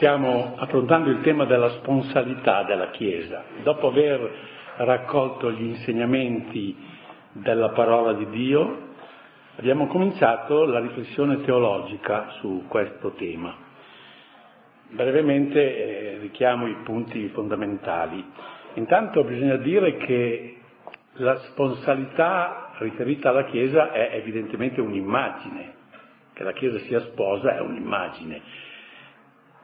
Stiamo affrontando il tema della sponsalità della Chiesa. Dopo aver raccolto gli insegnamenti della parola di Dio, abbiamo cominciato la riflessione teologica su questo tema. Brevemente eh, richiamo i punti fondamentali. Intanto bisogna dire che la sponsalità riferita alla Chiesa è evidentemente un'immagine, che la Chiesa sia sposa è un'immagine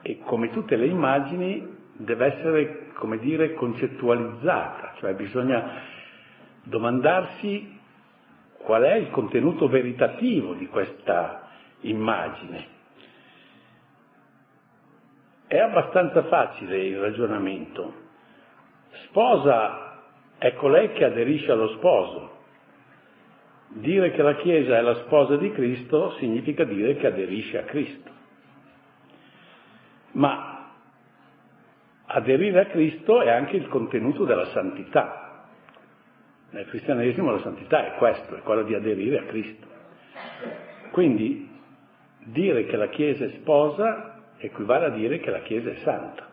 e come tutte le immagini deve essere, come dire, concettualizzata, cioè bisogna domandarsi qual è il contenuto veritativo di questa immagine. È abbastanza facile il ragionamento. Sposa è colei che aderisce allo sposo. Dire che la Chiesa è la sposa di Cristo significa dire che aderisce a Cristo. Ma aderire a Cristo è anche il contenuto della santità. Nel cristianesimo la santità è questo, è quella di aderire a Cristo. Quindi dire che la Chiesa è sposa equivale a dire che la Chiesa è santa.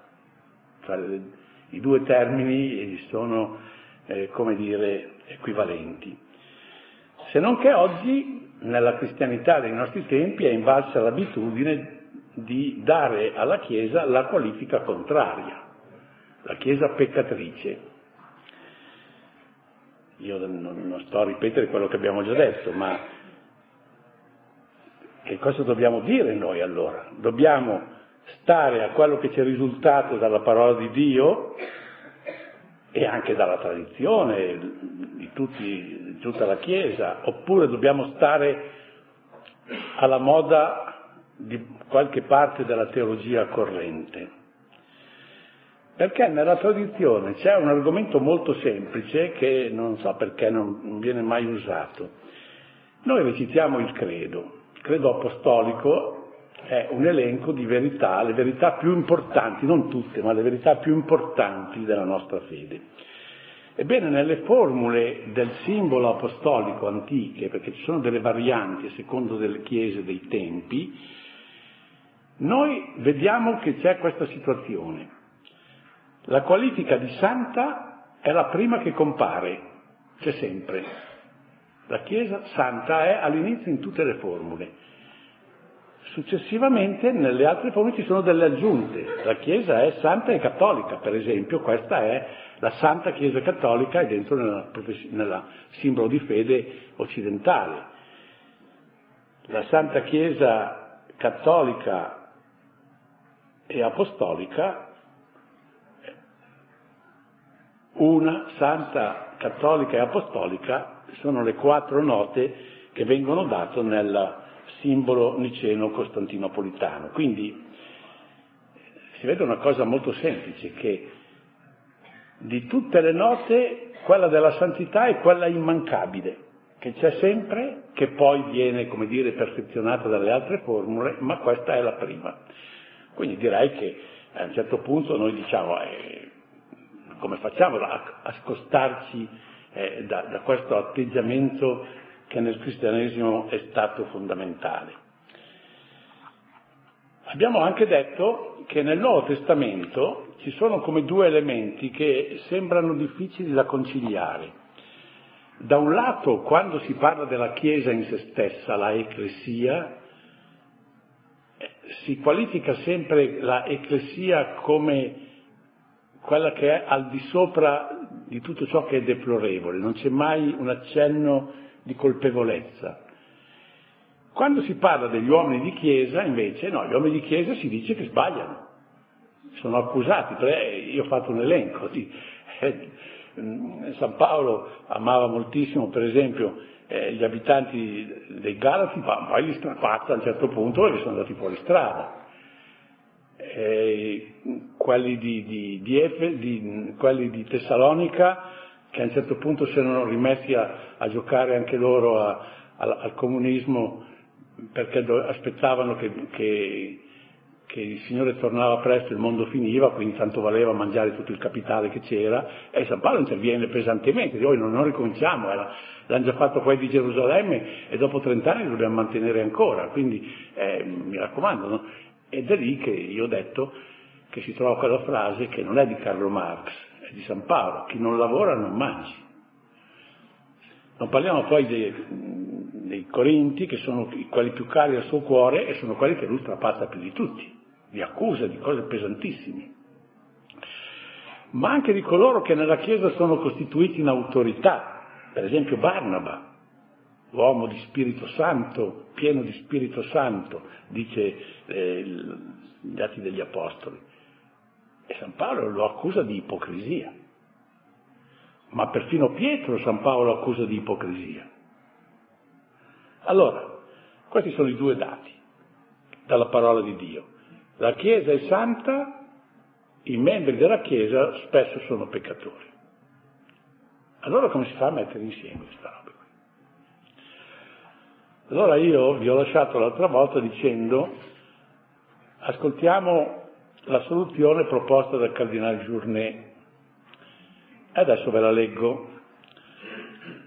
Cioè, I due termini sono, eh, come dire, equivalenti. Se non che oggi, nella cristianità dei nostri tempi, è invalsa l'abitudine di dare alla Chiesa la qualifica contraria, la Chiesa peccatrice. Io non, non sto a ripetere quello che abbiamo già detto, ma che cosa dobbiamo dire noi allora? Dobbiamo stare a quello che ci è risultato dalla parola di Dio e anche dalla tradizione di, tutti, di tutta la Chiesa, oppure dobbiamo stare alla moda di qualche parte della teologia corrente. Perché nella tradizione c'è un argomento molto semplice che non so perché non viene mai usato. Noi recitiamo il credo. Il credo apostolico è un elenco di verità, le verità più importanti, non tutte, ma le verità più importanti della nostra fede. Ebbene, nelle formule del simbolo apostolico antiche, perché ci sono delle varianti secondo delle chiese dei tempi, noi vediamo che c'è questa situazione. La qualifica di santa è la prima che compare, c'è sempre. La Chiesa santa è all'inizio in tutte le formule. Successivamente nelle altre formule ci sono delle aggiunte. La Chiesa è santa e cattolica, per esempio, questa è la Santa Chiesa Cattolica è dentro nella simbolo di fede occidentale. La Santa Chiesa Cattolica e apostolica, una santa cattolica e apostolica sono le quattro note che vengono date nel simbolo niceno costantinopolitano. Quindi si vede una cosa molto semplice, che di tutte le note quella della santità è quella immancabile, che c'è sempre, che poi viene, come dire, perfezionata dalle altre formule, ma questa è la prima. Quindi direi che a un certo punto noi diciamo eh, come facciamo a, a scostarci eh, da, da questo atteggiamento che nel cristianesimo è stato fondamentale. Abbiamo anche detto che nel Nuovo Testamento ci sono come due elementi che sembrano difficili da conciliare. Da un lato, quando si parla della Chiesa in se stessa, la Ecclesia, si qualifica sempre la ecclesia come quella che è al di sopra di tutto ciò che è deplorevole, non c'è mai un accenno di colpevolezza. Quando si parla degli uomini di Chiesa, invece, no, gli uomini di Chiesa si dice che sbagliano, sono accusati, io ho fatto un elenco di... Eh, San Paolo amava moltissimo, per esempio, eh, gli abitanti dei Galati, ma poi li strapazza a un certo punto perché sono andati fuori strada. Eh, quelli, di, di, di, Efe, di, quelli di Tessalonica che a un certo punto si erano rimessi a, a giocare anche loro a, a, al comunismo perché do, aspettavano che, che, che, il Signore tornava presto, il mondo finiva, quindi tanto valeva mangiare tutto il capitale che c'era, e San Paolo interviene pesantemente, noi non, non ricominciamo, era, l'hanno già fatto quelli di Gerusalemme e dopo 30 anni lo dobbiamo mantenere ancora, quindi eh, mi raccomando. No? Ed è lì che io ho detto che si trova quella frase che non è di Carlo Marx, è di San Paolo, chi non lavora non mangi. Non parliamo poi dei, dei Corinti, che sono quelli più cari al suo cuore e sono quelli che lui strapazza più di tutti, di accuse, di cose pesantissime. Ma anche di coloro che nella Chiesa sono costituiti in autorità, per esempio Barnaba, uomo di Spirito Santo, pieno di Spirito Santo, dice eh, gli Atti degli Apostoli. E San Paolo lo accusa di ipocrisia. Ma perfino Pietro San Paolo lo accusa di ipocrisia. Allora, questi sono i due dati dalla parola di Dio. La Chiesa è santa, i membri della Chiesa spesso sono peccatori. Allora come si fa a mettere insieme questa roba? Allora io vi ho lasciato l'altra volta dicendo ascoltiamo la soluzione proposta dal cardinale Journet. Adesso ve la leggo.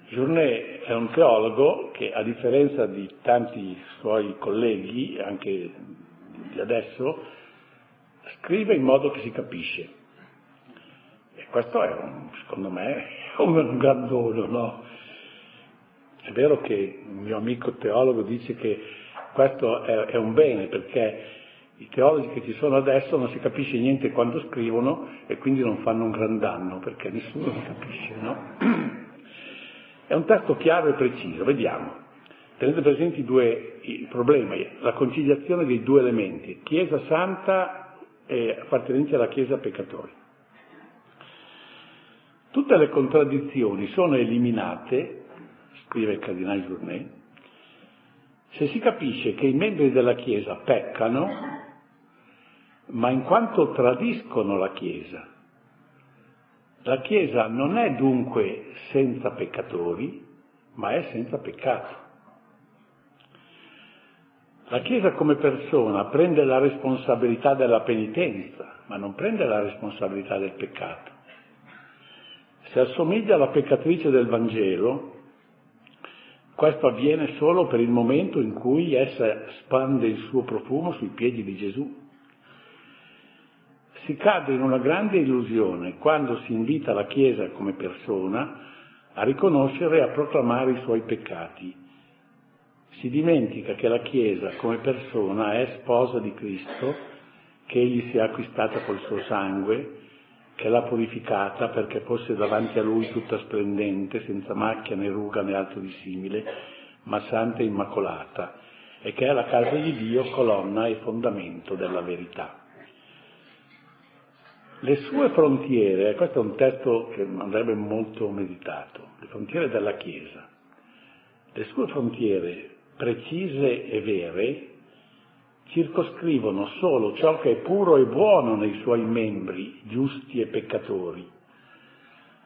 Journet è un teologo che a differenza di tanti suoi colleghi, anche di adesso, scrive in modo che si capisce. E questo è, un, secondo me, un gran dono, no? È vero che un mio amico teologo dice che questo è, è un bene perché i teologi che ci sono adesso non si capisce niente quando scrivono e quindi non fanno un gran danno perché nessuno si capisce, no? È un testo chiaro e preciso, vediamo. Tenete presenti due, problema, la conciliazione dei due elementi, Chiesa Santa e appartenenti alla Chiesa peccatori. Tutte le contraddizioni sono eliminate scrive il cardinale Journet, se si capisce che i membri della Chiesa peccano, ma in quanto tradiscono la Chiesa, la Chiesa non è dunque senza peccatori, ma è senza peccato. La Chiesa come persona prende la responsabilità della penitenza, ma non prende la responsabilità del peccato. Se assomiglia alla peccatrice del Vangelo, questo avviene solo per il momento in cui essa spande il suo profumo sui piedi di Gesù. Si cade in una grande illusione quando si invita la Chiesa come persona a riconoscere e a proclamare i suoi peccati. Si dimentica che la Chiesa come persona è sposa di Cristo, che egli si è acquistata col suo sangue, che l'ha purificata perché fosse davanti a lui tutta splendente, senza macchia né ruga né altro di simile, ma santa e immacolata, e che è la casa di Dio, colonna e fondamento della verità. Le sue frontiere, questo è un testo che andrebbe molto meditato, le frontiere della Chiesa, le sue frontiere precise e vere circoscrivono solo ciò che è puro e buono nei suoi membri, giusti e peccatori,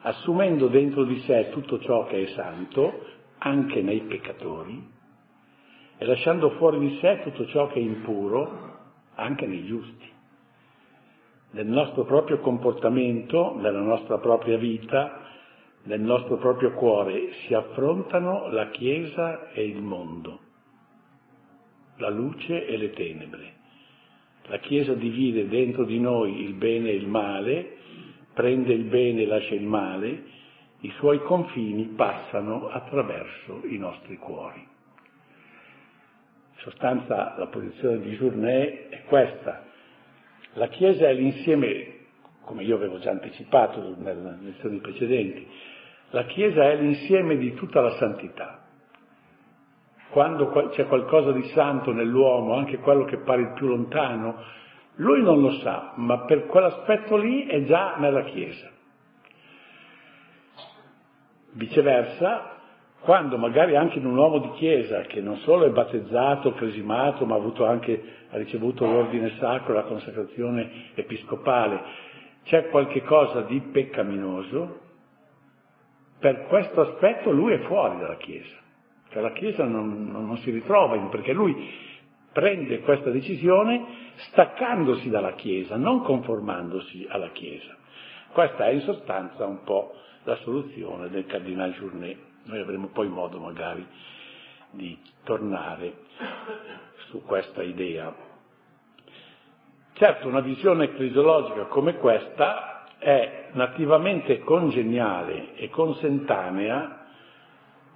assumendo dentro di sé tutto ciò che è santo, anche nei peccatori, e lasciando fuori di sé tutto ciò che è impuro, anche nei giusti. Nel nostro proprio comportamento, nella nostra propria vita, nel nostro proprio cuore si affrontano la Chiesa e il mondo la luce e le tenebre. La Chiesa divide dentro di noi il bene e il male, prende il bene e lascia il male, i suoi confini passano attraverso i nostri cuori. In sostanza la posizione di Journet è questa. La Chiesa è l'insieme, come io avevo già anticipato nelle lezioni precedenti, la Chiesa è l'insieme di tutta la santità quando c'è qualcosa di santo nell'uomo, anche quello che pare il più lontano, lui non lo sa, ma per quell'aspetto lì è già nella Chiesa. Viceversa, quando magari anche in un uomo di Chiesa, che non solo è battezzato, cresimato, ma ha, anche, ha ricevuto l'ordine sacro, la consacrazione episcopale, c'è qualche cosa di peccaminoso, per questo aspetto lui è fuori dalla Chiesa. Cioè la Chiesa non, non, non si ritrova perché lui prende questa decisione staccandosi dalla Chiesa, non conformandosi alla Chiesa. Questa è in sostanza un po' la soluzione del Cardinale Journet. Noi avremo poi modo magari di tornare su questa idea. Certo, una visione ecclesiologica come questa è nativamente congeniale e consentanea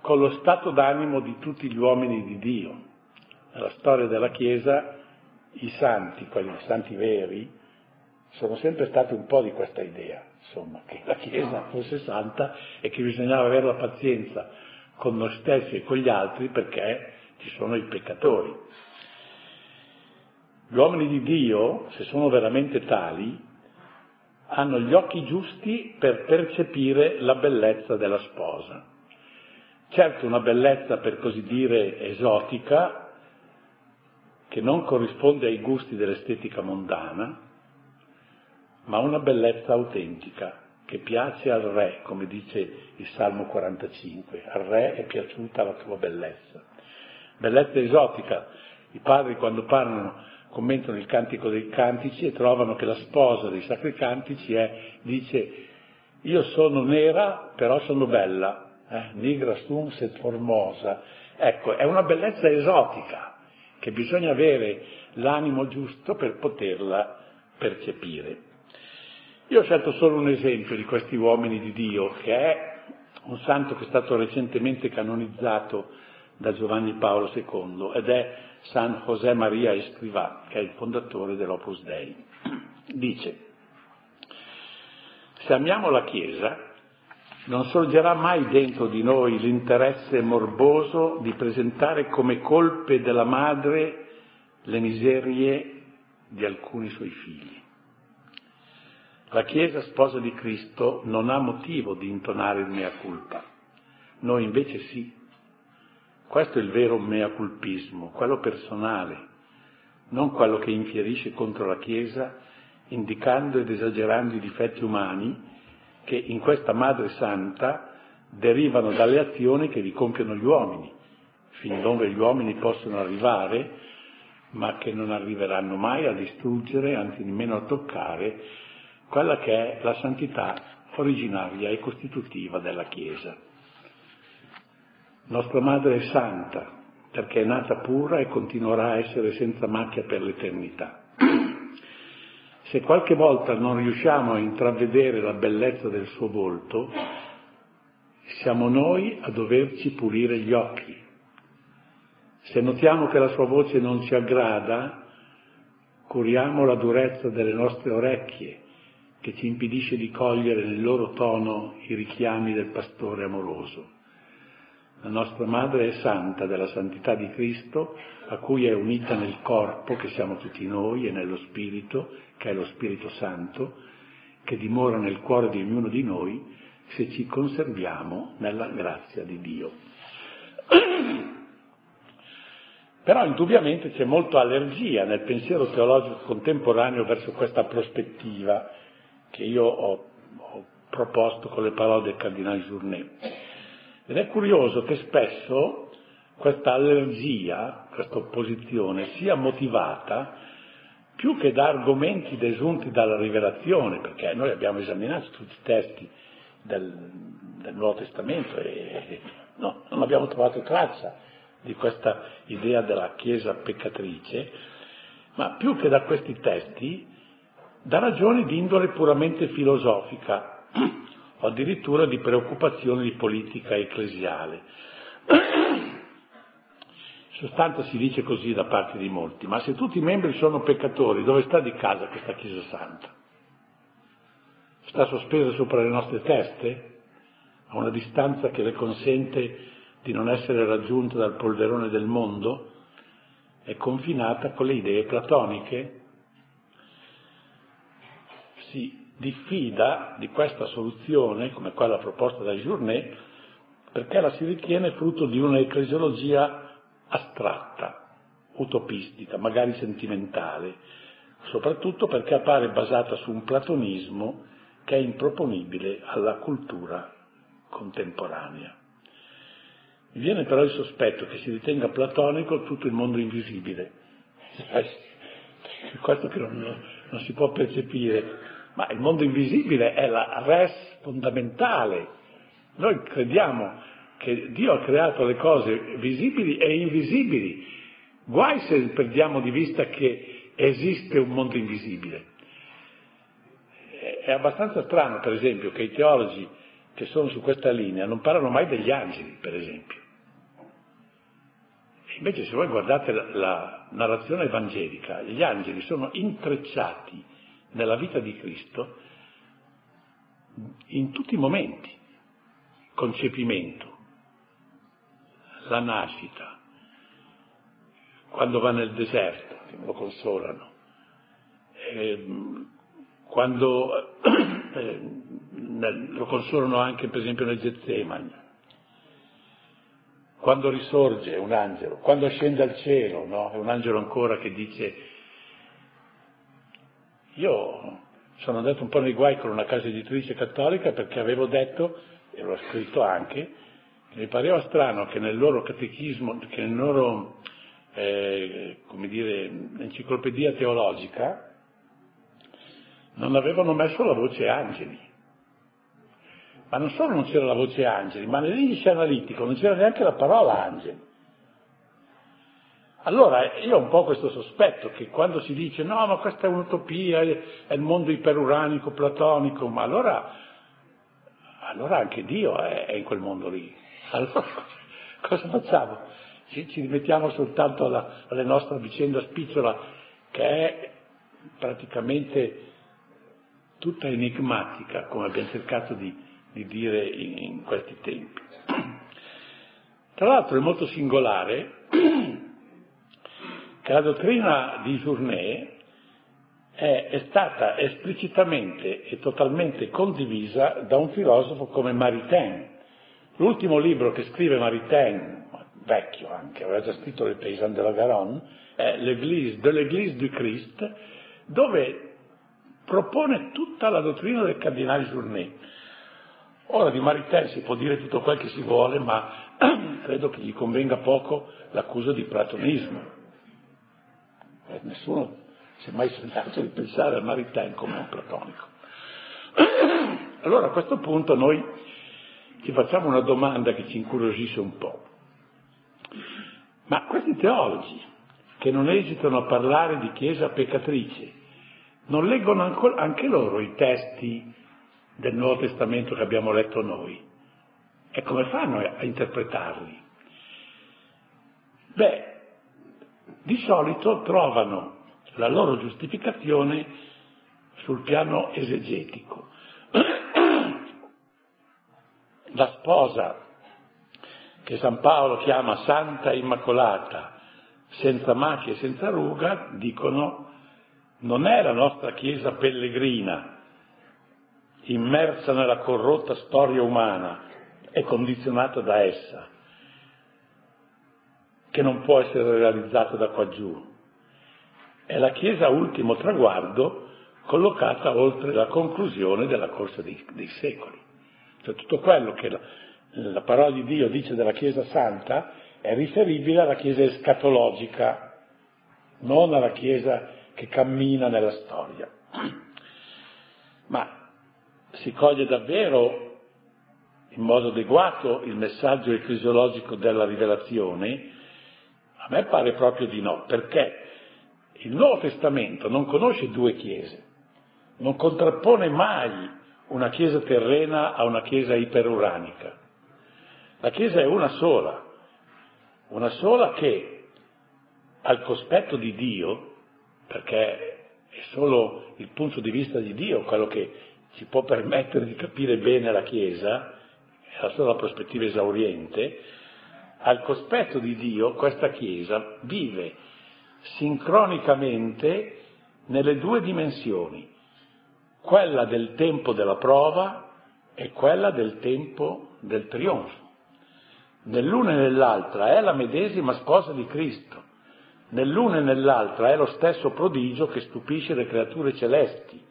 con lo stato d'animo di tutti gli uomini di Dio. Nella storia della Chiesa i santi, quelli santi veri, sono sempre stati un po' di questa idea, insomma, che la Chiesa fosse santa e che bisognava avere la pazienza con noi stessi e con gli altri perché ci sono i peccatori. Gli uomini di Dio, se sono veramente tali, hanno gli occhi giusti per percepire la bellezza della sposa. Certo una bellezza per così dire esotica, che non corrisponde ai gusti dell'estetica mondana, ma una bellezza autentica, che piace al Re, come dice il Salmo 45, al Re è piaciuta la tua bellezza. Bellezza esotica, i padri quando parlano commentano il cantico dei cantici e trovano che la sposa dei sacri cantici è, dice, io sono nera, però sono bella, eh? nigra sum set formosa. Ecco, è una bellezza esotica che bisogna avere l'animo giusto per poterla percepire. Io ho scelto solo un esempio di questi uomini di Dio, che è un santo che è stato recentemente canonizzato da Giovanni Paolo II ed è San José Maria Escrivá, che è il fondatore dell'Opus Dei. Dice, se amiamo la Chiesa, non sorgerà mai dentro di noi l'interesse morboso di presentare come colpe della madre le miserie di alcuni suoi figli. La Chiesa sposa di Cristo non ha motivo di intonare il mea culpa, noi invece sì. Questo è il vero mea culpismo, quello personale, non quello che infierisce contro la Chiesa, indicando ed esagerando i difetti umani che in questa Madre Santa derivano dalle azioni che vi compiono gli uomini, fin dove gli uomini possono arrivare, ma che non arriveranno mai a distruggere, anzi nemmeno a toccare, quella che è la santità originaria e costitutiva della Chiesa. Nostra Madre è santa perché è nata pura e continuerà a essere senza macchia per l'eternità. Se qualche volta non riusciamo a intravedere la bellezza del suo volto, siamo noi a doverci pulire gli occhi. Se notiamo che la sua voce non ci aggrada, curiamo la durezza delle nostre orecchie, che ci impedisce di cogliere nel loro tono i richiami del pastore amoroso. La nostra Madre è santa della santità di Cristo, a cui è unita nel corpo, che siamo tutti noi, e nello Spirito, che è lo Spirito Santo, che dimora nel cuore di ognuno di noi se ci conserviamo nella grazia di Dio. Però indubbiamente c'è molta allergia nel pensiero teologico contemporaneo verso questa prospettiva che io ho, ho proposto con le parole del Cardinale Journet. Ed è curioso che spesso questa allergia, questa opposizione sia motivata più che da argomenti desunti dalla rivelazione, perché noi abbiamo esaminato tutti i testi del, del Nuovo Testamento e no, non abbiamo trovato traccia di questa idea della Chiesa peccatrice, ma più che da questi testi, da ragioni di indole puramente filosofica o addirittura di preoccupazione di politica ecclesiale. In sostanza si dice così da parte di molti, ma se tutti i membri sono peccatori, dove sta di casa questa Chiesa Santa? Sta sospesa sopra le nostre teste? A una distanza che le consente di non essere raggiunta dal polverone del mondo? È confinata con le idee platoniche? Si diffida di questa soluzione, come quella proposta da Journet, perché la si ritiene frutto di una ecclesiologia astratta, utopistica, magari sentimentale, soprattutto perché appare basata su un platonismo che è improponibile alla cultura contemporanea. Mi viene però il sospetto che si ritenga platonico tutto il mondo invisibile. Questo che non, non si può percepire ma il mondo invisibile è la res fondamentale. Noi crediamo che Dio ha creato le cose visibili e invisibili. Guai se perdiamo di vista che, esiste un mondo invisibile. È abbastanza strano, per esempio, che i teologi che sono su questa linea non parlano mai degli angeli, per esempio. Invece se voi guardate la, narrazione evangelica, gli angeli sono intrecciati nella vita di Cristo in tutti i momenti. Concepimento, la nascita, quando va nel deserto, lo consolano, eh, quando eh, lo consolano anche per esempio nel Getsemani, quando risorge un angelo, quando scende al cielo, no? è un angelo ancora che dice, io sono andato un po' nei guai con una casa editrice cattolica perché avevo detto, e l'ho scritto anche, che mi pareva strano che nel loro catechismo, che nel loro, eh, come dire, enciclopedia teologica, non avevano messo la voce angeli. Ma non solo non c'era la voce angeli, ma nell'indice analitico non c'era neanche la parola angeli. Allora io ho un po' questo sospetto che quando si dice no, ma questa è un'utopia, è il mondo iperuranico, platonico, ma allora, allora anche Dio è, in quel mondo lì. Allora cosa facciamo? Ci, ci rimettiamo soltanto alla, alla nostra vicenda spicciola che è praticamente tutta enigmatica, come abbiamo cercato di, di dire in, in questi tempi. Tra l'altro è molto singolare che la dottrina di Journet è, è, stata esplicitamente e totalmente condivisa da un filosofo come Maritain. L'ultimo libro che scrive Maritain, vecchio anche, aveva già scritto Le Paysan de la Garonne, è L'Église de l'Église du Christ, dove propone tutta la dottrina del cardinale Journet. Ora di Maritain si può dire tutto quel che si vuole, ma credo che gli convenga poco l'accusa di platonismo eh, nessuno si è mai sognato di pensare al Maritain come un platonico. Allora a questo punto noi ci facciamo una domanda che ci incuriosisce un po'. Ma questi teologi che non esitano a parlare di Chiesa peccatrice, non leggono anche loro i testi del Nuovo Testamento che abbiamo letto noi? E come fanno a interpretarli? Beh, di solito trovano la loro giustificazione sul piano esegetico. La sposa che San Paolo chiama Santa Immacolata, senza macchia e senza ruga, dicono non è la nostra Chiesa pellegrina, immersa nella corrotta storia umana e condizionata da essa, che non può essere realizzato da qua giù. È la Chiesa ultimo traguardo collocata oltre la conclusione della corsa dei, dei secoli. Cioè tutto quello che la, la parola di Dio dice della Chiesa Santa è riferibile alla Chiesa escatologica, non alla Chiesa che cammina nella storia. Ma si coglie davvero in modo adeguato il messaggio ecclesiologico della rivelazione a me pare proprio di no, perché il Nuovo Testamento non conosce due chiese, non contrappone mai una chiesa terrena a una chiesa iperuranica. La chiesa è una sola, una sola che al cospetto di Dio, perché è solo il punto di vista di Dio quello che ci può permettere di capire bene la Chiesa, è la sola prospettiva esauriente, al cospetto di Dio questa Chiesa vive sincronicamente nelle due dimensioni, quella del tempo della prova e quella del tempo del trionfo. Nell'una e nell'altra è la medesima sposa di Cristo, nell'una e nell'altra è lo stesso prodigio che stupisce le creature celesti,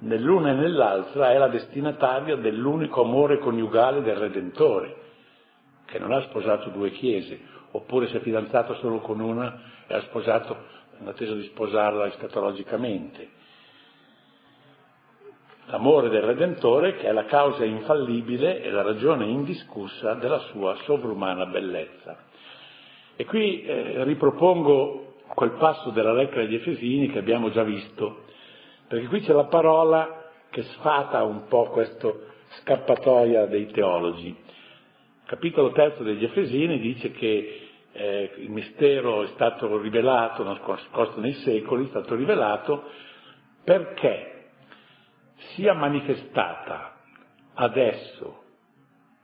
nell'una e nell'altra è la destinataria dell'unico amore coniugale del Redentore che non ha sposato due chiese, oppure si è fidanzato solo con una e ha sposato in attesa di sposarla escatologicamente. L'amore del Redentore che è la causa infallibile e la ragione indiscussa della sua sovrumana bellezza. E qui eh, ripropongo quel passo della lettera agli Efesini che abbiamo già visto, perché qui c'è la parola che sfata un po' questa scappatoia dei teologi. Capitolo terzo degli Efesini dice che eh, il mistero è stato rivelato, nascosto nei secoli, è stato rivelato perché sia manifestata adesso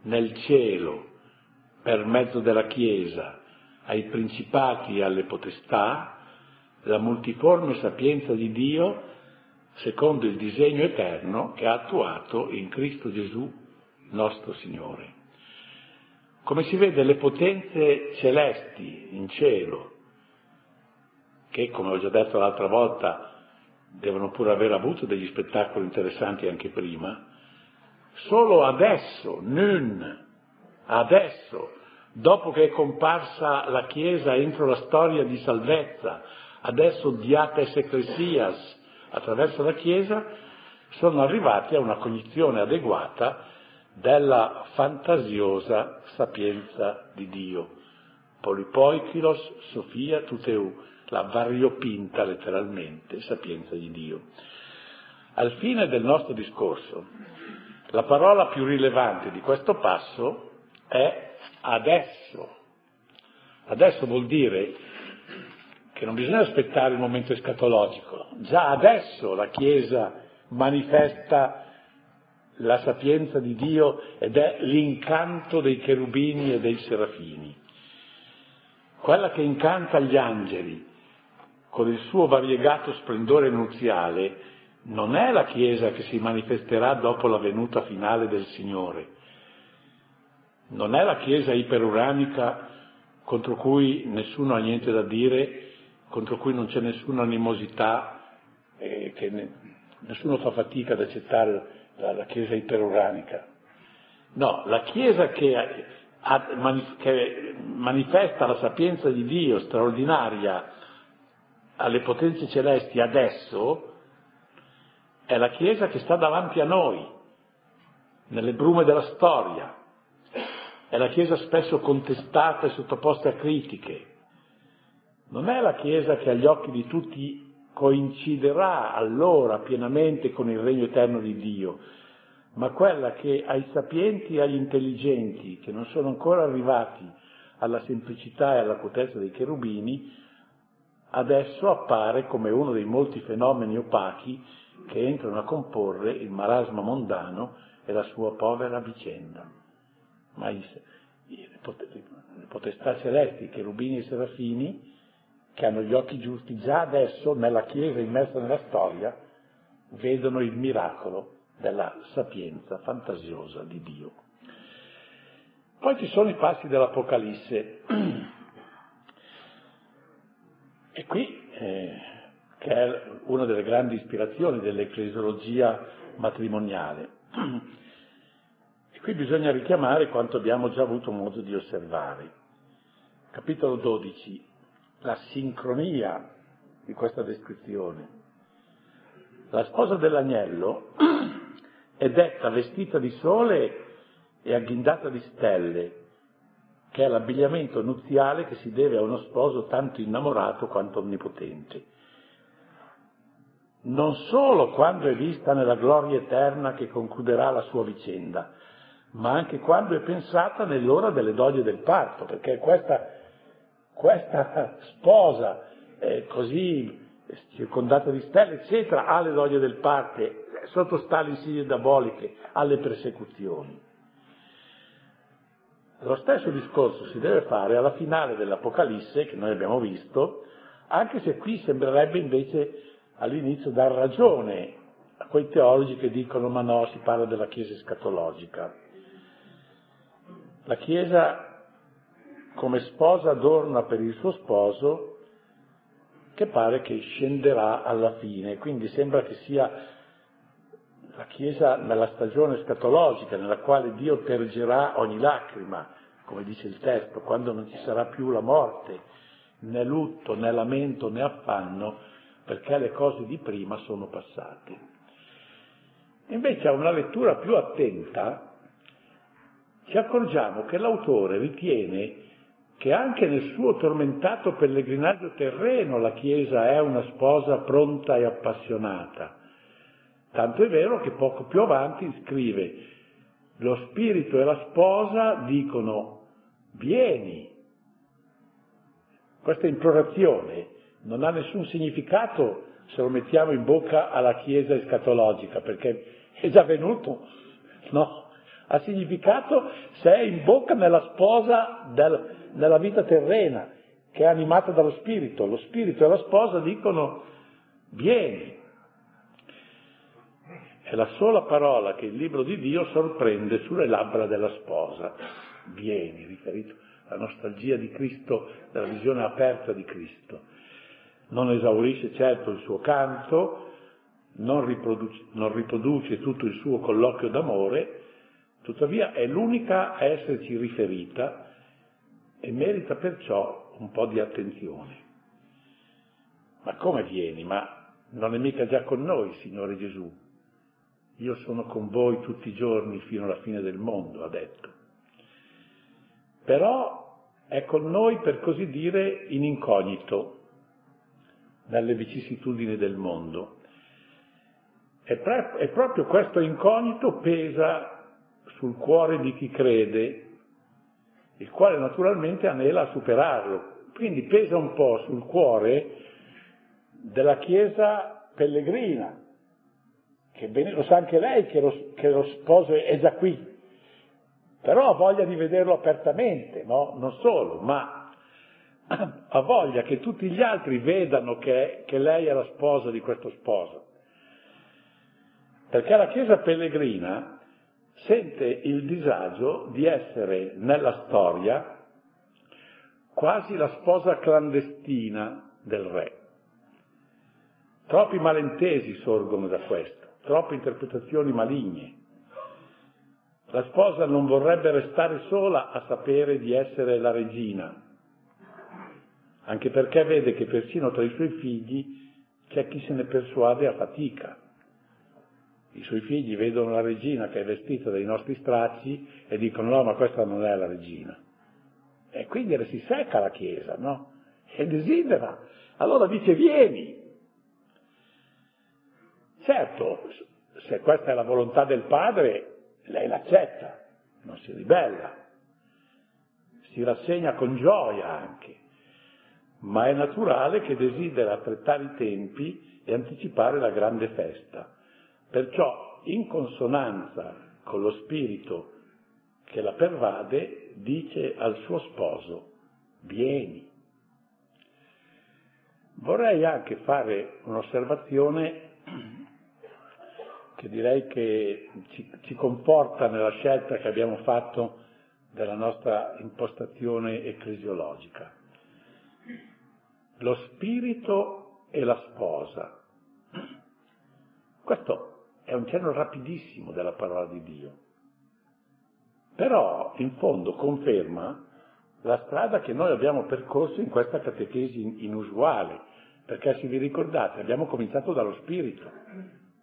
nel cielo per mezzo della Chiesa ai principati e alle potestà la multiforme sapienza di Dio secondo il disegno eterno che ha attuato in Cristo Gesù nostro Signore. Come si vede, le potenze celesti in cielo, che come ho già detto l'altra volta, devono pure aver avuto degli spettacoli interessanti anche prima, solo adesso, nun, adesso, dopo che è comparsa la Chiesa entro la storia di salvezza, adesso diates ecclesias, attraverso la Chiesa, sono arrivati a una cognizione adeguata della fantasiosa sapienza di Dio. Polipoikilos Sofia Tuteu, la variopinta letteralmente sapienza di Dio. Al fine del nostro discorso, la parola più rilevante di questo passo è adesso. Adesso vuol dire che non bisogna aspettare il momento escatologico, già adesso la Chiesa manifesta la sapienza di Dio ed è l'incanto dei cherubini e dei serafini. Quella che incanta gli angeli con il suo variegato splendore nuziale non è la Chiesa che si manifesterà dopo la venuta finale del Signore, non è la Chiesa iperuranica contro cui nessuno ha niente da dire, contro cui non c'è nessuna animosità, eh, che ne, nessuno fa fatica ad accettare la, Chiesa iperuranica. No, la Chiesa che, che manifesta la sapienza di Dio straordinaria alle potenze celesti adesso è la Chiesa che sta davanti a noi, nelle brume della storia. È la Chiesa spesso contestata e sottoposta a critiche. Non è la Chiesa che agli occhi di tutti coinciderà allora pienamente con il regno eterno di Dio, ma quella che ai sapienti e agli intelligenti, che non sono ancora arrivati alla semplicità e alla potezza dei cherubini, adesso appare come uno dei molti fenomeni opachi che entrano a comporre il marasma mondano e la sua povera vicenda. Ma le potestà celesti, cherubini e serafini, che hanno gli occhi giusti, già adesso nella Chiesa immersa nella storia, vedono il miracolo della sapienza fantasiosa di Dio. Poi ci sono i passi dell'Apocalisse. E qui, eh, che è una delle grandi ispirazioni dell'ecclesiologia matrimoniale. E qui bisogna richiamare quanto abbiamo già avuto modo di osservare. Capitolo 12, la sincronia di questa descrizione. La sposa dell'agnello è detta vestita di sole e agghindata di stelle, che è l'abbigliamento nuziale che si deve a uno sposo tanto innamorato quanto onnipotente. Non solo quando è vista nella gloria eterna che concluderà la sua vicenda, ma anche quando è pensata nell'ora delle doglie del parto, perché questa questa sposa eh, così circondata di stelle, eccetera, ha le doglie del parte, sottostà alle insidie diaboliche, alle persecuzioni. Lo stesso discorso si deve fare alla finale dell'Apocalisse, che noi abbiamo visto, anche se qui sembrerebbe invece all'inizio dar ragione a quei teologi che dicono ma no, si parla della Chiesa escatologica. La Chiesa come sposa adorna per il suo sposo che pare che scenderà alla fine, quindi sembra che sia la Chiesa nella stagione scatologica nella quale Dio tergerà ogni lacrima, come dice il testo, quando non ci sarà più la morte, né lutto, né lamento, né affanno, perché le cose di prima sono passate. Invece a una lettura più attenta ci accorgiamo che l'autore ritiene che anche nel suo tormentato pellegrinaggio terreno la Chiesa è una sposa pronta e appassionata. Tanto è vero che poco più avanti scrive, lo spirito e la sposa dicono, vieni. Questa implorazione non ha nessun significato se lo mettiamo in bocca alla Chiesa escatologica, perché è già venuto, no? Ha significato se è in bocca nella sposa del, nella vita terrena, che è animata dallo Spirito. Lo Spirito e la sposa dicono vieni. È la sola parola che il libro di Dio sorprende sulle labbra della sposa. Vieni, riferito alla nostalgia di Cristo, della visione aperta di Cristo. Non esaurisce certo il suo canto, non riproduce, non riproduce tutto il suo colloquio d'amore, tuttavia è l'unica a esserci riferita e merita perciò un po' di attenzione. Ma come vieni? Ma non è mica già con noi, Signore Gesù? Io sono con voi tutti i giorni fino alla fine del mondo, ha detto. Però è con noi, per così dire, in incognito, dalle vicissitudini del mondo. E, pre- e proprio questo incognito pesa sul cuore di chi crede il quale naturalmente anela a superarlo. Quindi pesa un po' sul cuore della Chiesa pellegrina, che bene, lo sa anche lei che lo, che lo sposo è già qui, però ha voglia di vederlo apertamente, no? Non solo, ma ha voglia che tutti gli altri vedano che, che lei è la sposa di questo sposo. Perché la Chiesa pellegrina sente il disagio di essere nella storia quasi la sposa clandestina del re. Troppi malintesi sorgono da questo, troppe interpretazioni maligne. La sposa non vorrebbe restare sola a sapere di essere la regina, anche perché vede che persino tra i suoi figli c'è chi se ne persuade a fatica i suoi figli vedono la regina che è vestita dai nostri stracci e dicono no, ma questa non è la regina. E quindi si secca la Chiesa, no? E desidera. Allora dice vieni. Certo, se questa è la volontà del padre, lei l'accetta, non si ribella, si rassegna con gioia anche, ma è naturale che desidera affrettare i tempi e anticipare la grande festa. Perciò, in consonanza con lo spirito che la pervade, dice al suo sposo, vieni. Vorrei anche fare un'osservazione che direi che ci, ci, conforta nella scelta che abbiamo fatto della nostra impostazione ecclesiologica. Lo spirito e la sposa. Questo è un cenno rapidissimo della parola di Dio. Però, in fondo, conferma la strada che noi abbiamo percorso in questa catechesi inusuale, perché se vi ricordate abbiamo cominciato dallo Spirito.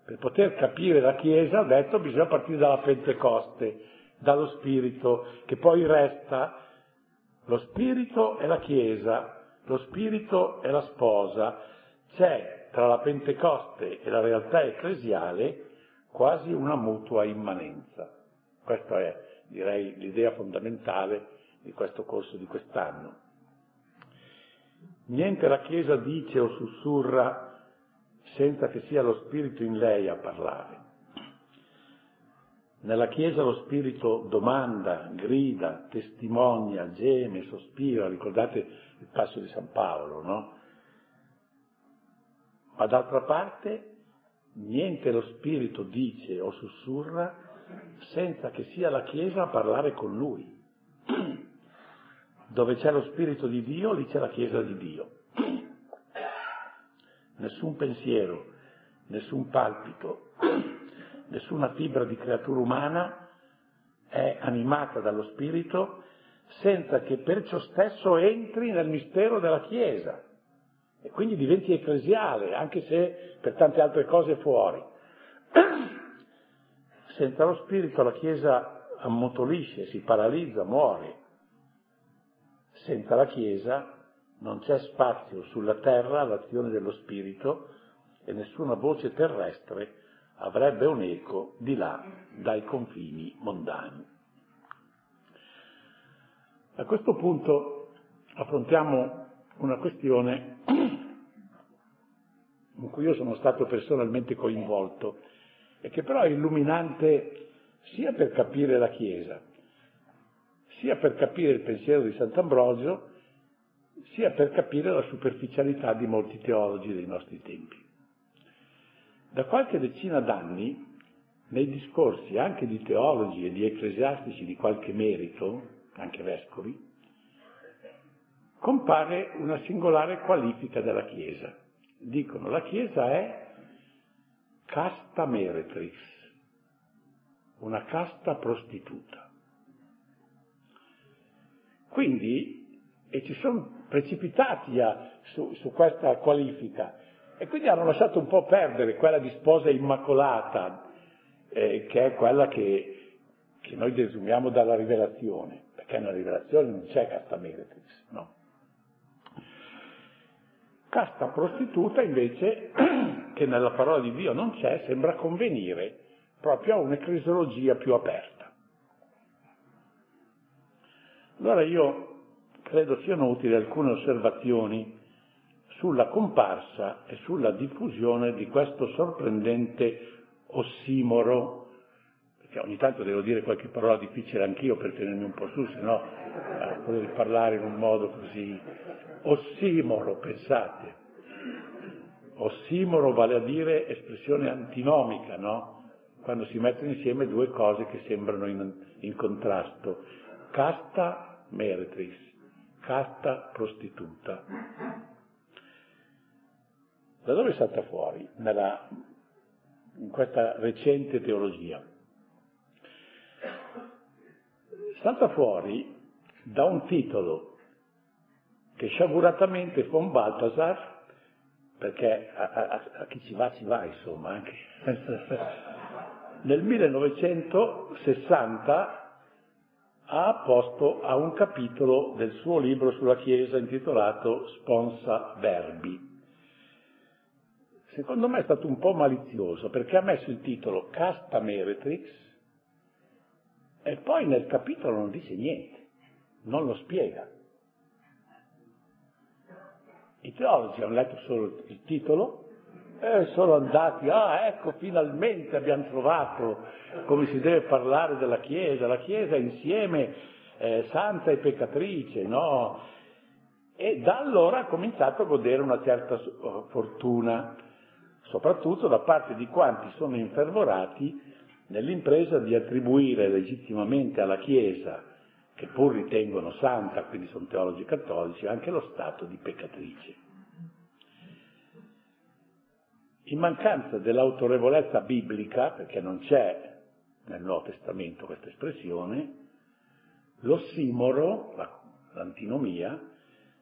Per poter capire la Chiesa, ho detto, bisogna partire dalla Pentecoste, dallo Spirito, che poi resta lo Spirito e la Chiesa, lo Spirito e la sposa. C'è tra la Pentecoste e la realtà ecclesiale quasi una mutua immanenza. Questa è, direi, l'idea fondamentale di questo corso di quest'anno. Niente la Chiesa dice o sussurra senza che sia lo Spirito in lei a parlare. Nella Chiesa lo Spirito domanda, grida, testimonia, geme, sospira, ricordate il passo di San Paolo, no? Ma d'altra parte niente lo Spirito dice o sussurra senza che sia la Chiesa a parlare con lui. Dove c'è lo Spirito di Dio, lì c'è la Chiesa di Dio. Nessun pensiero, nessun palpito, nessuna fibra di creatura umana è animata dallo Spirito senza che per ciò stesso entri nel mistero della Chiesa e quindi diventi ecclesiale, anche se per tante altre cose fuori. Senza lo Spirito la Chiesa ammotolisce, si paralizza, muore. senza la Chiesa non c'è spazio sulla terra all'azione dello Spirito e nessuna voce terrestre avrebbe un eco di là dai confini mondani. A questo punto affrontiamo una questione in cui io sono stato personalmente coinvolto e che però è illuminante sia per capire la Chiesa, sia per capire il pensiero di Sant'Ambrosio, sia per capire la superficialità di molti teologi dei nostri tempi. Da qualche decina d'anni, nei discorsi anche di teologi e di ecclesiastici di qualche merito, anche vescovi, compare una singolare qualifica della Chiesa. Dicono la Chiesa è casta meretrix, una casta prostituta. Quindi, e ci sono precipitati a, su, su questa qualifica, e quindi hanno lasciato un po' perdere quella di sposa immacolata, eh, che è quella che, che, noi desumiamo dalla rivelazione, perché nella rivelazione non c'è casta meretrix, no. Casta prostituta invece, che nella parola di Dio non c'è, sembra convenire proprio a un'ecclesiologia più aperta. Allora io credo siano utili alcune osservazioni sulla comparsa e sulla diffusione di questo sorprendente ossimoro, perché ogni tanto devo dire qualche parola difficile anch'io per tenermi un po' su, se no eh, parlare in un modo così ossimoro, pensate. Ossimoro vale a dire espressione antinomica, no? Quando si mettono insieme due cose che sembrano in, in contrasto. Casta meretris, casta prostituta. Da dove salta fuori nella, in questa recente teologia? Salta fuori da un titolo che sciaguratamente von Balthasar, perché a, a, a, chi ci va ci va insomma, anche nel 1960 ha posto a un capitolo del suo libro sulla Chiesa intitolato Sponsa Verbi. Secondo me è stato un po' malizioso perché ha messo il titolo Casta Meretrix e poi nel capitolo non dice niente, non lo spiega. I teologi hanno letto solo il titolo e sono andati, ah ecco finalmente abbiamo trovato come si deve parlare della Chiesa, la Chiesa insieme eh, santa e peccatrice, no? E da allora ha cominciato a godere una certa fortuna, soprattutto da parte di quanti sono infervorati nell'impresa di attribuire legittimamente alla Chiesa che pur ritengono santa, quindi sono teologi cattolici, anche lo stato di peccatrice. In mancanza dell'autorevolezza biblica, perché non c'è nel Nuovo Testamento questa espressione, l'ossimoro, l'antinomia,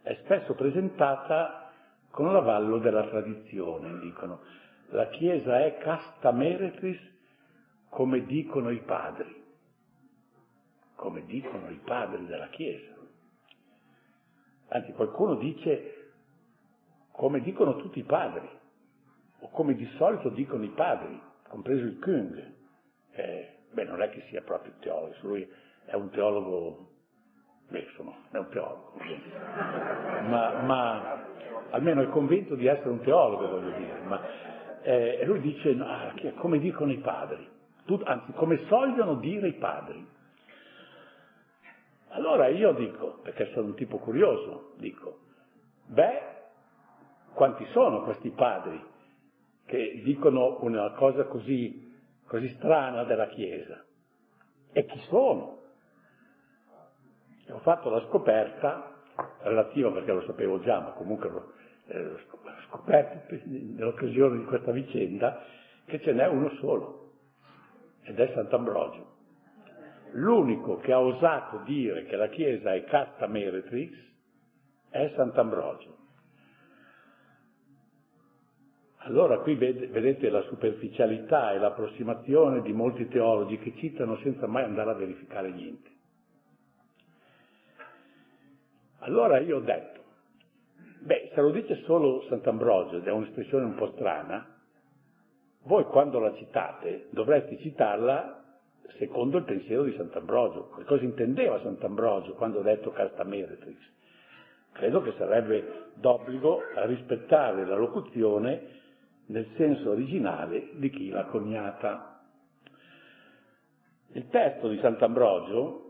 è spesso presentata con l'avallo della tradizione. Dicono, la Chiesa è casta meretris come dicono i padri come dicono i padri della Chiesa. Anzi, qualcuno dice come dicono tutti i padri, o come di solito dicono i padri, compreso il Kung. Eh, beh, non è che sia proprio teologo, lui è un teologo, beh, insomma, è un teologo, ma, ma, almeno è convinto di essere un teologo, voglio dire, ma eh, lui dice, no, come dicono i padri, Tut, anzi, come sogliono dire i padri. Allora io dico, perché sono un tipo curioso, dico, beh, quanti sono questi padri che dicono una cosa così, così strana della Chiesa? E chi sono? E ho fatto la scoperta relativa, perché lo sapevo già, ma comunque l'ho eh, scoperto nell'occasione di questa vicenda, che ce n'è uno solo, ed è Sant'Ambrogio l'unico che ha osato dire che la Chiesa è casta meretrix è Sant'Ambrogio. Allora qui vedete la superficialità e l'approssimazione di molti teologi che citano senza mai andare a verificare niente. Allora io ho detto, beh, se lo dice solo Sant'Ambrogio, ed è un'espressione un po' strana, voi quando la citate dovreste citarla secondo il pensiero di Sant'Ambrogio. Che cosa intendeva Sant'Ambrogio quando ha detto casta meretris? Credo che sarebbe d'obbligo a rispettare la locuzione nel senso originale di chi l'ha coniata. Il testo di Sant'Ambrogio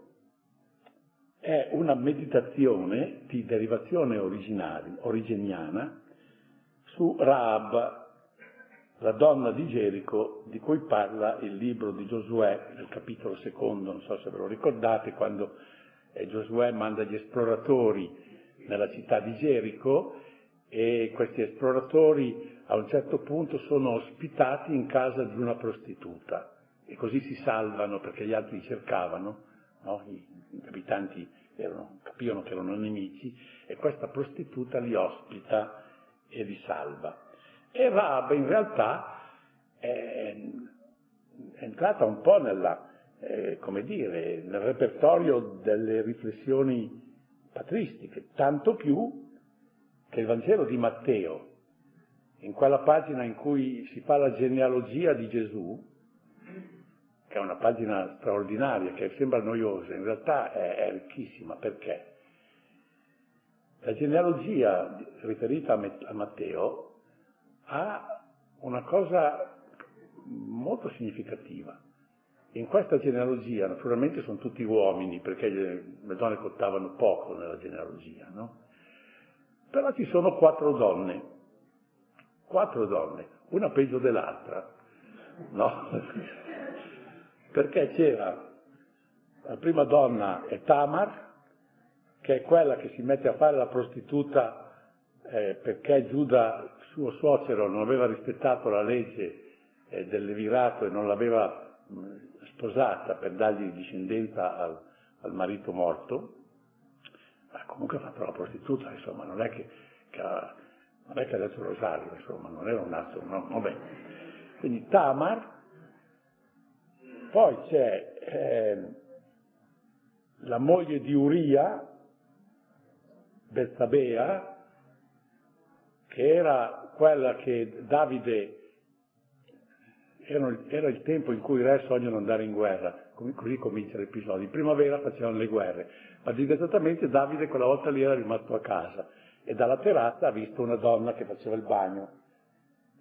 è una meditazione di derivazione originiana su Raab, la donna di Gerico di cui parla il libro di Giosuè nel capitolo secondo, non so se ve lo ricordate, quando eh, Giosuè manda gli esploratori nella città di Gerico e questi esploratori a un certo punto sono ospitati in casa di una prostituta e così si salvano perché gli altri li cercavano, no? Gli abitanti erano, capivano che erano nemici e questa prostituta li ospita e li salva. E Raab in realtà è, entrata un po' nella, eh, come dire, nel repertorio delle riflessioni patristiche, tanto più che il Vangelo di Matteo, in quella pagina in cui si fa la genealogia di Gesù, che è una pagina straordinaria, che sembra noiosa, in realtà è, è ricchissima, perché? La genealogia riferita a Matteo ha una cosa molto significativa. In questa genealogia, naturalmente sono tutti uomini, perché le donne contavano poco nella genealogia, no? Però ci sono quattro donne, quattro donne, una peggio dell'altra, no? perché c'era la prima donna è Tamar, che è quella che si mette a fare la prostituta eh, perché Giuda suo suocero non aveva rispettato la legge eh, del levirato e non l'aveva mh, sposata per dargli discendenza al, al, marito morto, ma comunque ha fatto la prostituta, insomma, non è che, che ha, non è che ha detto rosario, insomma, non era un atto, no, vabbè. Quindi Tamar, poi c'è eh, la moglie di Uria, Bersabea, che era quella che Davide, era, il tempo in cui i re sognano andare in guerra, così comincia l'episodio. In primavera facevano le guerre, ma disgraziatamente Davide quella volta lì era rimasto a casa e dalla terrazza ha visto una donna che faceva il bagno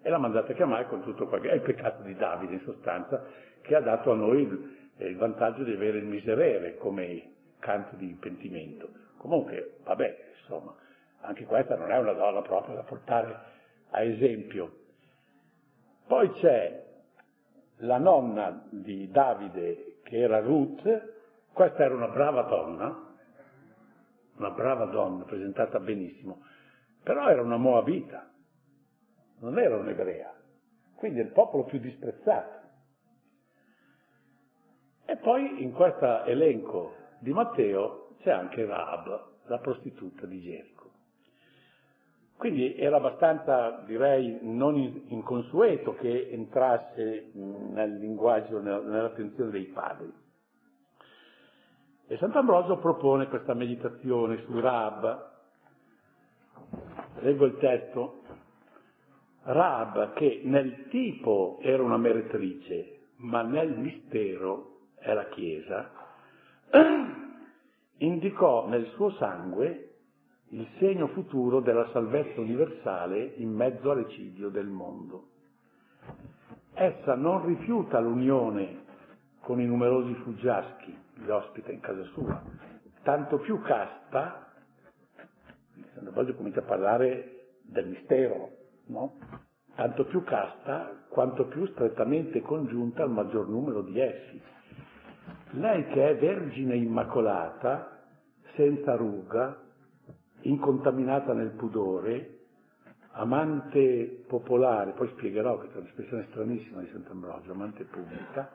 e l'ha mandata a chiamare con tutto quel che è il peccato di Davide in sostanza, che ha dato a noi il, il vantaggio di avere il miserere come canto di pentimento. Comunque, vabbè, insomma, anche questa non è una donna proprio da portare a esempio. Poi c'è la nonna di Davide che era Ruth, questa era una brava donna, una brava donna presentata benissimo, però era una moabita, non era un'ebrea, quindi il popolo più disprezzato. E poi in questo elenco di Matteo c'è anche Raab, la prostituta di Gerico. Quindi era abbastanza, direi, non inconsueto che entrasse nel linguaggio, nell'attenzione dei padri. E Sant'Ambrosio propone questa meditazione su Rab. Leggo il testo. Rab, che nel tipo era una meretrice, ma nel mistero è la Chiesa, indicò nel suo sangue il segno futuro della salvezza universale in mezzo all'ecidio del mondo. Essa non rifiuta l'unione con i numerosi fuggiaschi, li ospita in casa sua, tanto più casta, Sant'Ambrogio comincia a parlare del mistero, no? Tanto più casta quanto più strettamente congiunta al maggior numero di essi. Lei che è vergine immacolata, senza ruga, incontaminata nel pudore, amante popolare, poi spiegherò che è un'espressione stranissima di Sant'Ambrogio, amante pubblica,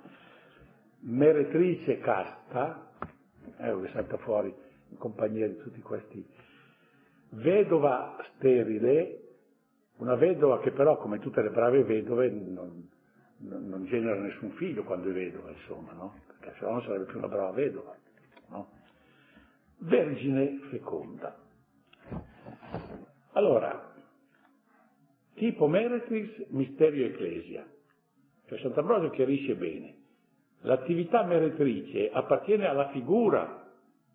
meretrice casta, eh, che salta fuori in compagnia di tutti questi, vedova sterile, una vedova che però, come tutte le brave vedove, non, non, non genera nessun figlio quando è vedova, insomma, no? Perché se no non sarebbe più una brava vedova, no? Vergine feconda. Allora, tipo Meretris, misterio ecclesia. Cioè Sant'Ambrogio chiarisce bene. L'attività meretrice appartiene alla figura,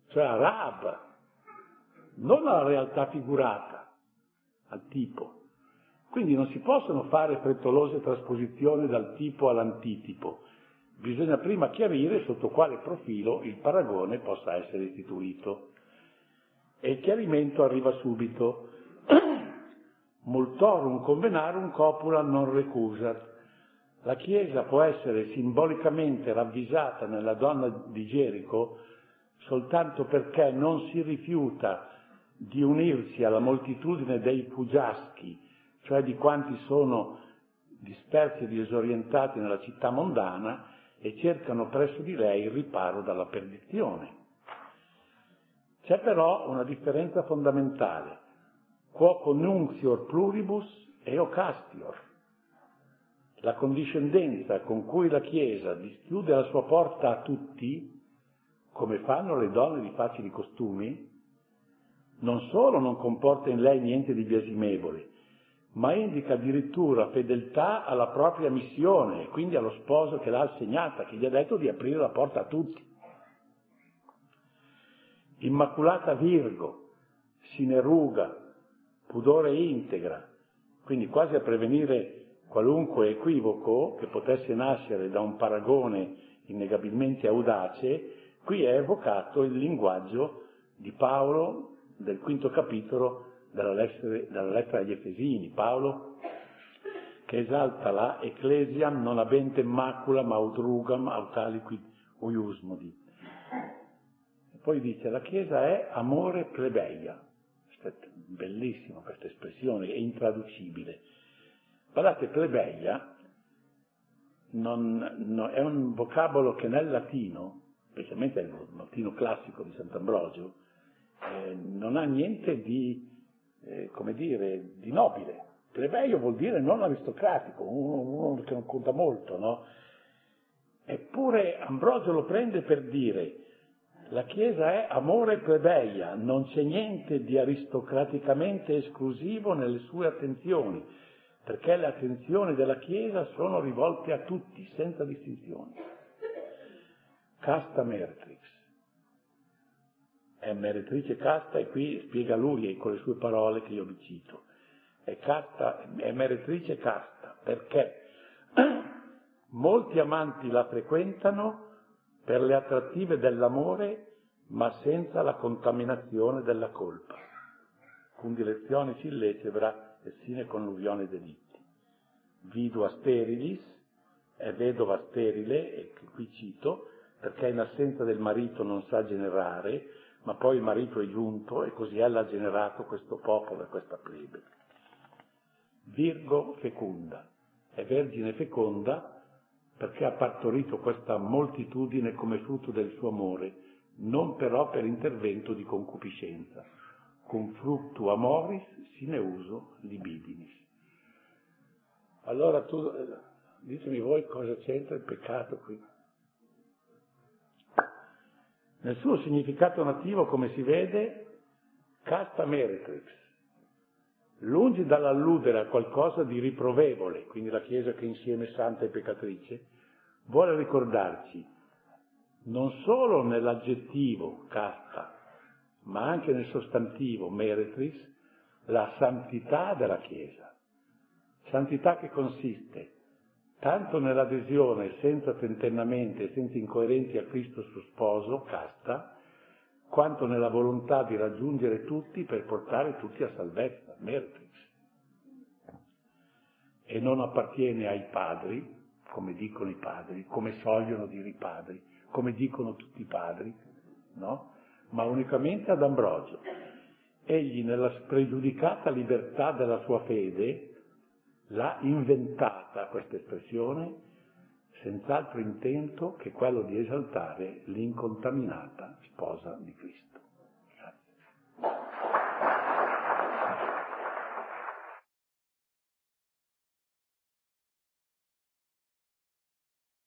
cioè a Rab, non alla realtà figurata, al tipo. Quindi non si possono fare frettolose trasposizioni dal tipo all'antitipo. Bisogna prima chiarire sotto quale profilo il paragone possa essere istituito. E il chiarimento arriva subito. Multorum convenarum copula non recusat. La Chiesa può essere simbolicamente ravvisata nella donna di Gerico soltanto perché non si rifiuta di unirsi alla moltitudine dei fuggiaschi, cioè di quanti sono dispersi e disorientati nella città mondana e cercano presso di lei il riparo dalla perdizione. C'è però una differenza fondamentale, quo connuncior pluribus eo castior. La condiscendenza con cui la Chiesa dischiude la sua porta a tutti, come fanno le donne di facili costumi, non solo non comporta in lei niente di biasimevole, ma indica addirittura fedeltà alla propria missione, quindi allo sposo che l'ha assegnata, che gli ha detto di aprire la porta a tutti. Immaculata Virgo, sineruga, pudore integra, quindi quasi a prevenire qualunque equivoco che potesse nascere da un paragone innegabilmente audace, qui è evocato il linguaggio di Paolo del quinto capitolo dalla lettera, dalla lettera agli Efesini, Paolo, che esalta la ecclesiam non avente macula maudrugam autaliquid uiusmodi. Poi dice, la Chiesa è amore plebeia. Bellissima questa espressione, è intraducibile. Guardate, plebeia non, no, è un vocabolo che nel latino, specialmente nel latino classico di Sant'Ambrogio, eh, non ha niente di eh, come dire, di nobile. Plebeio vuol dire non aristocratico, uno, uno che non conta molto, no? Eppure Ambrogio lo prende per dire la Chiesa è amore plebeia, non c'è niente di aristocraticamente esclusivo nelle sue attenzioni, perché le attenzioni della Chiesa sono rivolte a tutti, senza distinzioni. Casta Mertrix è meretrice casta e qui spiega lui con le sue parole che io vi cito. È, casta, è meretrice casta perché molti amanti la frequentano per le attrattive dell'amore ma senza la contaminazione della colpa. Cum dilezione si illecebra e sine conluvione delitti. Vidua sterilis, è vedova sterile, e qui cito, perché in assenza del marito non sa generare, ma poi il marito è giunto e così ella ha generato questo popolo e questa plebe. Virgo fecunda, è vergine feconda perché ha partorito questa moltitudine come frutto del suo amore, non però per intervento di concupiscenza. Con fructu amoris sine uso libidinis. Allora tu, eh, ditemi voi cosa c'entra il peccato qui. Nel suo significato nativo, come si vede, casta meretrix, lungi dall'alludere a qualcosa di riprovevole, quindi la Chiesa che insieme è santa e peccatrice, vuole ricordarci non solo nell'aggettivo casta, ma anche nel sostantivo meretris, la santità della Chiesa. Santità che consiste tanto nell'adesione senza tentennamenti e senza incoerenzi a Cristo suo sposo, casta, quanto nella volontà di raggiungere tutti per portare tutti a salvezza, mertrix. E non appartiene ai padri, come dicono i padri, come sogliono dire i padri, come dicono tutti i padri, no? Ma unicamente ad Ambrogio. Egli, nella spregiudicata libertà della sua fede, l'ha inventata questa espressione senz'altro intento che quello di esaltare l'incontaminata sposa di Cristo.